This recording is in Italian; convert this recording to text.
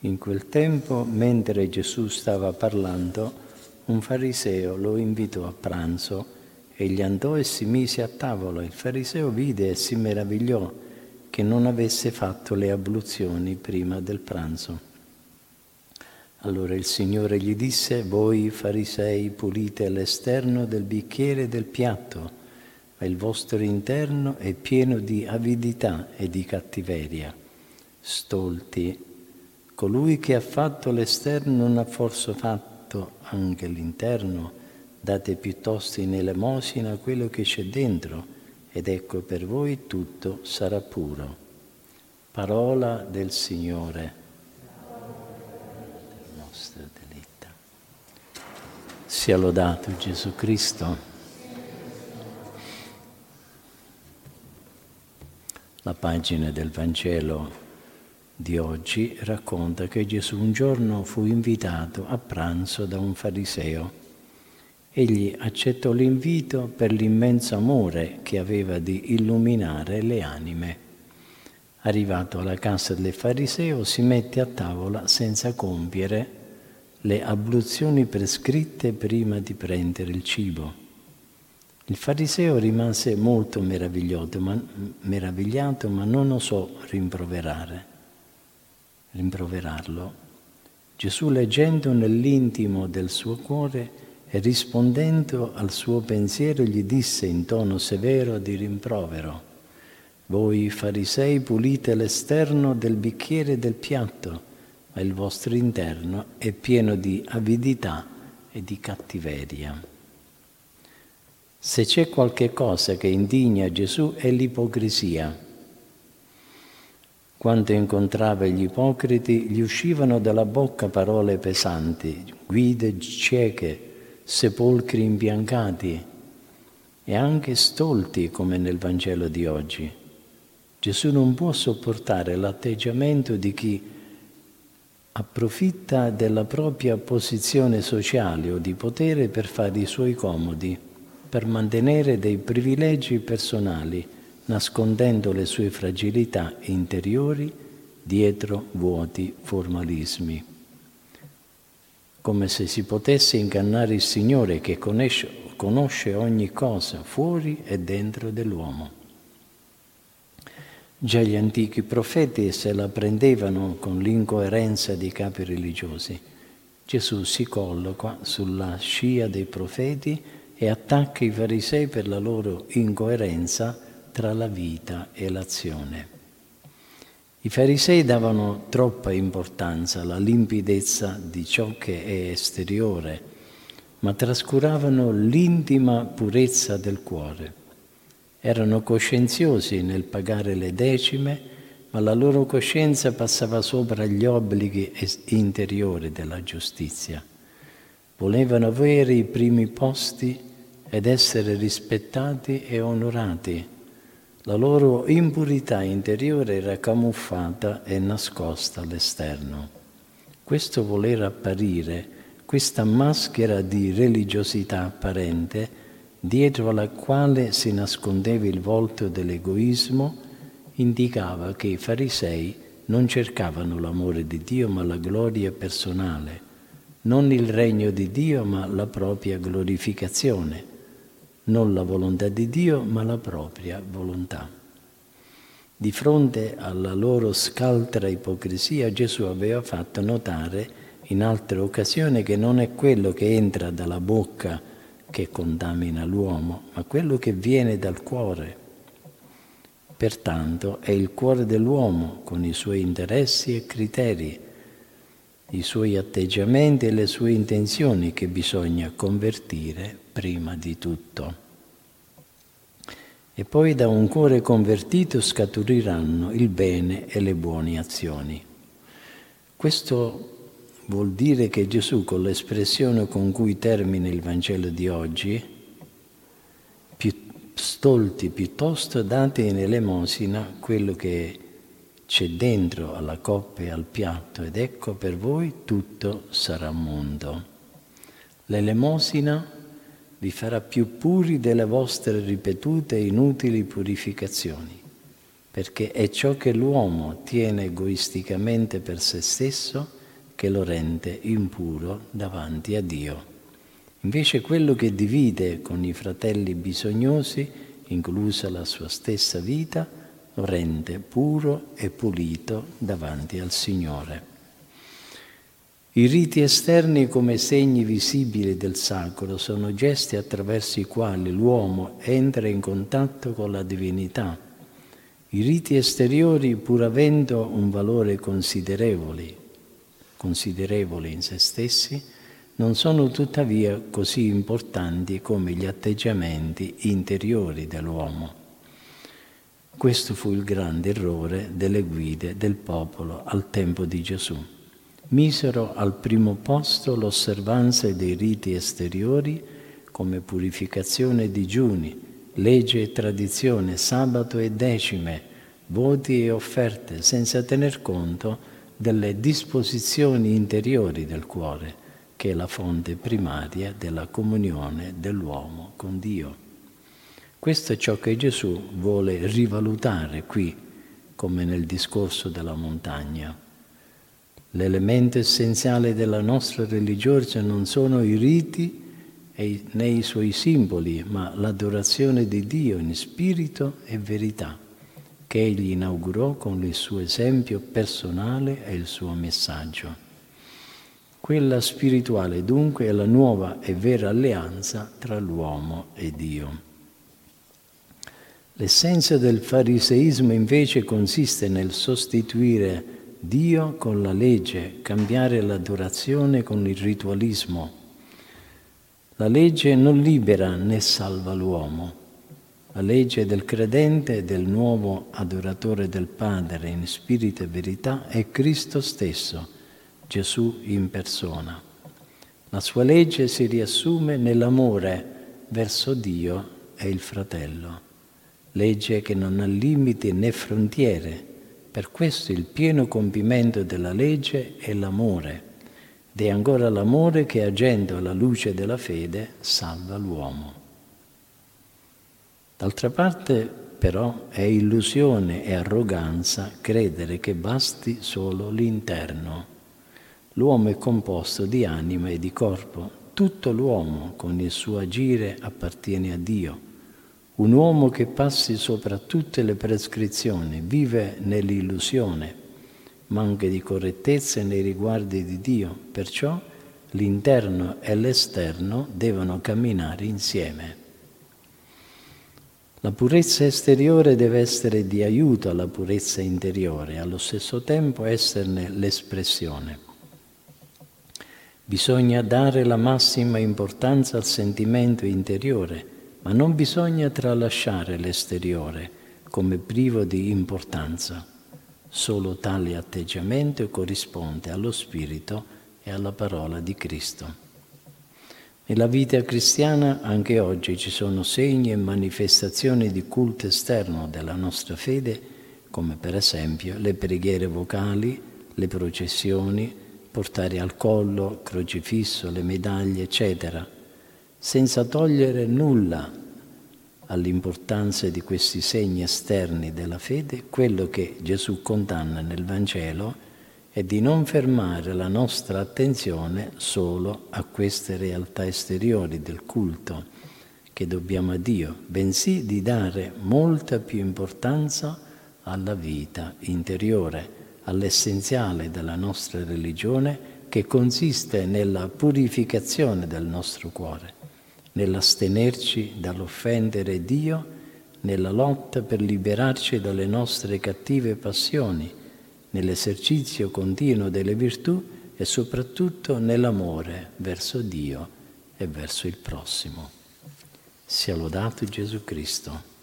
In quel tempo, mentre Gesù stava parlando, un fariseo lo invitò a pranzo. Egli andò e si mise a tavola. Il fariseo vide e si meravigliò che non avesse fatto le abluzioni prima del pranzo. Allora il Signore gli disse, voi farisei pulite l'esterno del bicchiere e del piatto, ma il vostro interno è pieno di avidità e di cattiveria. Stolti, colui che ha fatto l'esterno non ha forse fatto anche l'interno? Date piuttosto in elemosina quello che c'è dentro, ed ecco per voi tutto sarà puro. Parola del Signore. Sia lodato Gesù Cristo. La pagina del Vangelo di oggi racconta che Gesù un giorno fu invitato a pranzo da un fariseo. Egli accettò l'invito per l'immenso amore che aveva di illuminare le anime. Arrivato alla casa del fariseo si mette a tavola senza compiere le abluzioni prescritte prima di prendere il cibo. Il fariseo rimase molto meravigliato ma, meravigliato, ma non osò rimproverare, rimproverarlo. Gesù, leggendo nell'intimo del suo cuore e rispondendo al suo pensiero, gli disse in tono severo di rimprovero, voi farisei pulite l'esterno del bicchiere e del piatto, ma il vostro interno è pieno di avidità e di cattiveria. Se c'è qualche cosa che indigna Gesù è l'ipocrisia. Quando incontrava gli ipocriti gli uscivano dalla bocca parole pesanti, guide cieche, sepolcri imbiancati e anche stolti come nel Vangelo di oggi. Gesù non può sopportare l'atteggiamento di chi approfitta della propria posizione sociale o di potere per fare i suoi comodi per mantenere dei privilegi personali, nascondendo le sue fragilità interiori dietro vuoti formalismi. Come se si potesse ingannare il Signore che conosce, conosce ogni cosa fuori e dentro dell'uomo. Già gli antichi profeti se la prendevano con l'incoerenza dei capi religiosi. Gesù si colloca sulla scia dei profeti e attacca i farisei per la loro incoerenza tra la vita e l'azione. I farisei davano troppa importanza alla limpidezza di ciò che è esteriore, ma trascuravano l'intima purezza del cuore. Erano coscienziosi nel pagare le decime, ma la loro coscienza passava sopra gli obblighi interiori della giustizia. Volevano avere i primi posti ed essere rispettati e onorati. La loro impurità interiore era camuffata e nascosta all'esterno. Questo voler apparire, questa maschera di religiosità apparente, dietro alla quale si nascondeva il volto dell'egoismo, indicava che i farisei non cercavano l'amore di Dio ma la gloria personale, non il regno di Dio ma la propria glorificazione non la volontà di Dio, ma la propria volontà. Di fronte alla loro scaltra ipocrisia Gesù aveva fatto notare in altre occasioni che non è quello che entra dalla bocca che contamina l'uomo, ma quello che viene dal cuore. Pertanto è il cuore dell'uomo con i suoi interessi e criteri, i suoi atteggiamenti e le sue intenzioni che bisogna convertire prima di tutto. E poi da un cuore convertito scaturiranno il bene e le buone azioni. Questo vuol dire che Gesù, con l'espressione con cui termina il Vangelo di oggi, più stolti piuttosto date in elemosina quello che c'è dentro alla coppa e al piatto ed ecco per voi tutto sarà mondo. L'elemosina vi farà più puri delle vostre ripetute e inutili purificazioni. perché è ciò che l'uomo tiene egoisticamente per se stesso che lo rende impuro davanti a Dio. Invece quello che divide con i fratelli bisognosi, inclusa la sua stessa vita, lo rende puro e pulito davanti al Signore. I riti esterni come segni visibili del sacro sono gesti attraverso i quali l'uomo entra in contatto con la divinità. I riti esteriori, pur avendo un valore considerevole, considerevole in se stessi, non sono tuttavia così importanti come gli atteggiamenti interiori dell'uomo. Questo fu il grande errore delle guide del popolo al tempo di Gesù misero al primo posto l'osservanza dei riti esteriori come purificazione e digiuni, legge e tradizione, sabato e decime, voti e offerte, senza tener conto delle disposizioni interiori del cuore, che è la fonte primaria della comunione dell'uomo con Dio. Questo è ciò che Gesù vuole rivalutare qui, come nel discorso della montagna. L'elemento essenziale della nostra religione non sono i riti né i suoi simboli, ma l'adorazione di Dio in spirito e verità, che egli inaugurò con il suo esempio personale e il suo messaggio. Quella spirituale dunque è la nuova e vera alleanza tra l'uomo e Dio. L'essenza del fariseismo invece consiste nel sostituire Dio con la legge, cambiare l'adorazione con il ritualismo. La legge non libera né salva l'uomo. La legge del credente del nuovo adoratore del Padre in spirito e verità è Cristo stesso, Gesù in persona. La sua legge si riassume nell'amore verso Dio e il fratello, legge che non ha limiti né frontiere, per questo il pieno compimento della legge è l'amore, ed è ancora l'amore che agendo alla luce della fede salva l'uomo. D'altra parte, però, è illusione e arroganza credere che basti solo l'interno. L'uomo è composto di anima e di corpo. Tutto l'uomo con il suo agire appartiene a Dio un uomo che passi sopra tutte le prescrizioni, vive nell'illusione, manca di correttezza nei riguardi di Dio, perciò l'interno e l'esterno devono camminare insieme. La purezza esteriore deve essere di aiuto alla purezza interiore allo stesso tempo esserne l'espressione. Bisogna dare la massima importanza al sentimento interiore ma non bisogna tralasciare l'esteriore come privo di importanza. Solo tale atteggiamento corrisponde allo Spirito e alla parola di Cristo. Nella vita cristiana anche oggi ci sono segni e manifestazioni di culto esterno della nostra fede, come per esempio le preghiere vocali, le processioni, portare al collo, crocifisso, le medaglie, eccetera senza togliere nulla all'importanza di questi segni esterni della fede, quello che Gesù condanna nel Vangelo è di non fermare la nostra attenzione solo a queste realtà esteriori del culto che dobbiamo a Dio, bensì di dare molta più importanza alla vita interiore, all'essenziale della nostra religione che consiste nella purificazione del nostro cuore nell'astenerci dall'offendere Dio, nella lotta per liberarci dalle nostre cattive passioni, nell'esercizio continuo delle virtù e soprattutto nell'amore verso Dio e verso il prossimo. Sia lodato Gesù Cristo.